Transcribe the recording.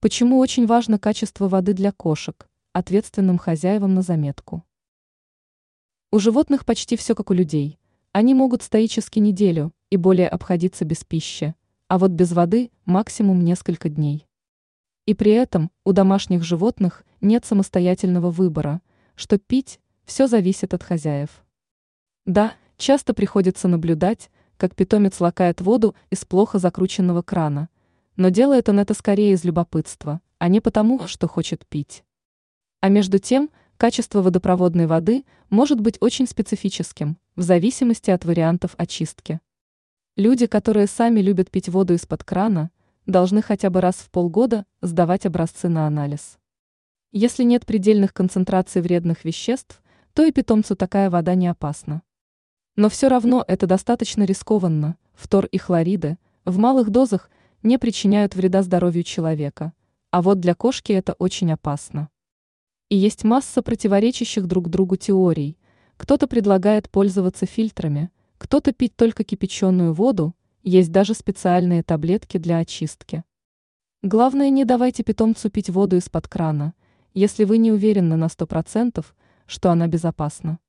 Почему очень важно качество воды для кошек? Ответственным хозяевам на заметку. У животных почти все как у людей. Они могут стоически неделю и более обходиться без пищи, а вот без воды максимум несколько дней. И при этом у домашних животных нет самостоятельного выбора, что пить, все зависит от хозяев. Да, часто приходится наблюдать, как питомец лакает воду из плохо закрученного крана – но делает он это скорее из любопытства, а не потому, что хочет пить. А между тем, качество водопроводной воды может быть очень специфическим, в зависимости от вариантов очистки. Люди, которые сами любят пить воду из-под крана, должны хотя бы раз в полгода сдавать образцы на анализ. Если нет предельных концентраций вредных веществ, то и питомцу такая вода не опасна. Но все равно это достаточно рискованно, фтор и хлориды в малых дозах не причиняют вреда здоровью человека, а вот для кошки это очень опасно. И есть масса противоречащих друг другу теорий. Кто-то предлагает пользоваться фильтрами, кто-то пить только кипяченую воду, есть даже специальные таблетки для очистки. Главное, не давайте питомцу пить воду из-под крана, если вы не уверены на 100%, что она безопасна.